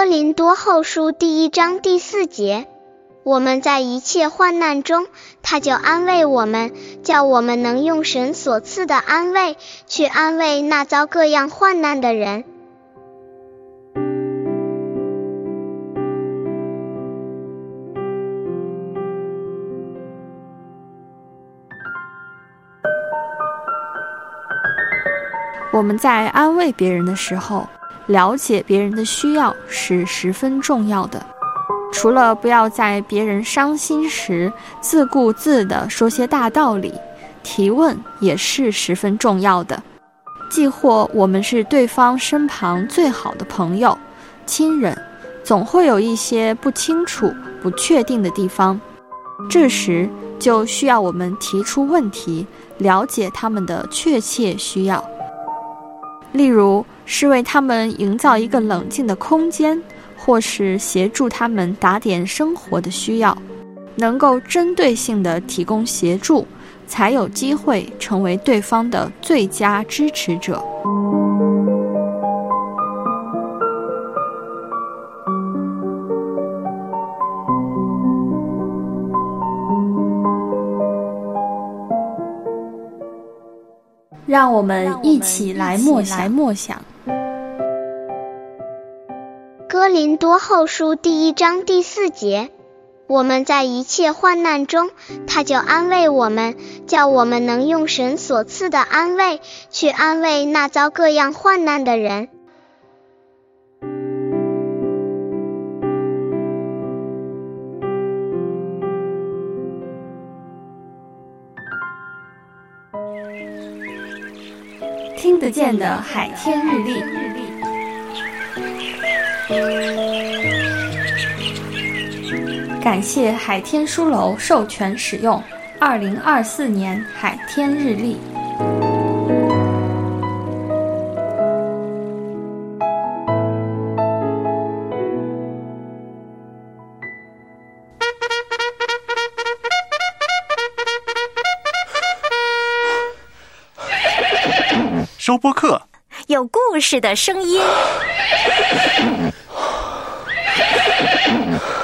哥林多后书第一章第四节，我们在一切患难中，他就安慰我们，叫我们能用神所赐的安慰去安慰那遭各样患难的人。我们在安慰别人的时候。了解别人的需要是十分重要的。除了不要在别人伤心时自顾自地说些大道理，提问也是十分重要的。既或我们是对方身旁最好的朋友、亲人，总会有一些不清楚、不确定的地方，这时就需要我们提出问题，了解他们的确切需要。例如。是为他们营造一个冷静的空间，或是协助他们打点生活的需要，能够针对性的提供协助，才有机会成为对方的最佳支持者。让我们一起来默想。林多后书第一章第四节，我们在一切患难中，他就安慰我们，叫我们能用神所赐的安慰去安慰那遭各样患难的人。听得见的海天日历。感谢海天书楼授权使用二零二四年海天日历。收播客，有故事的声音。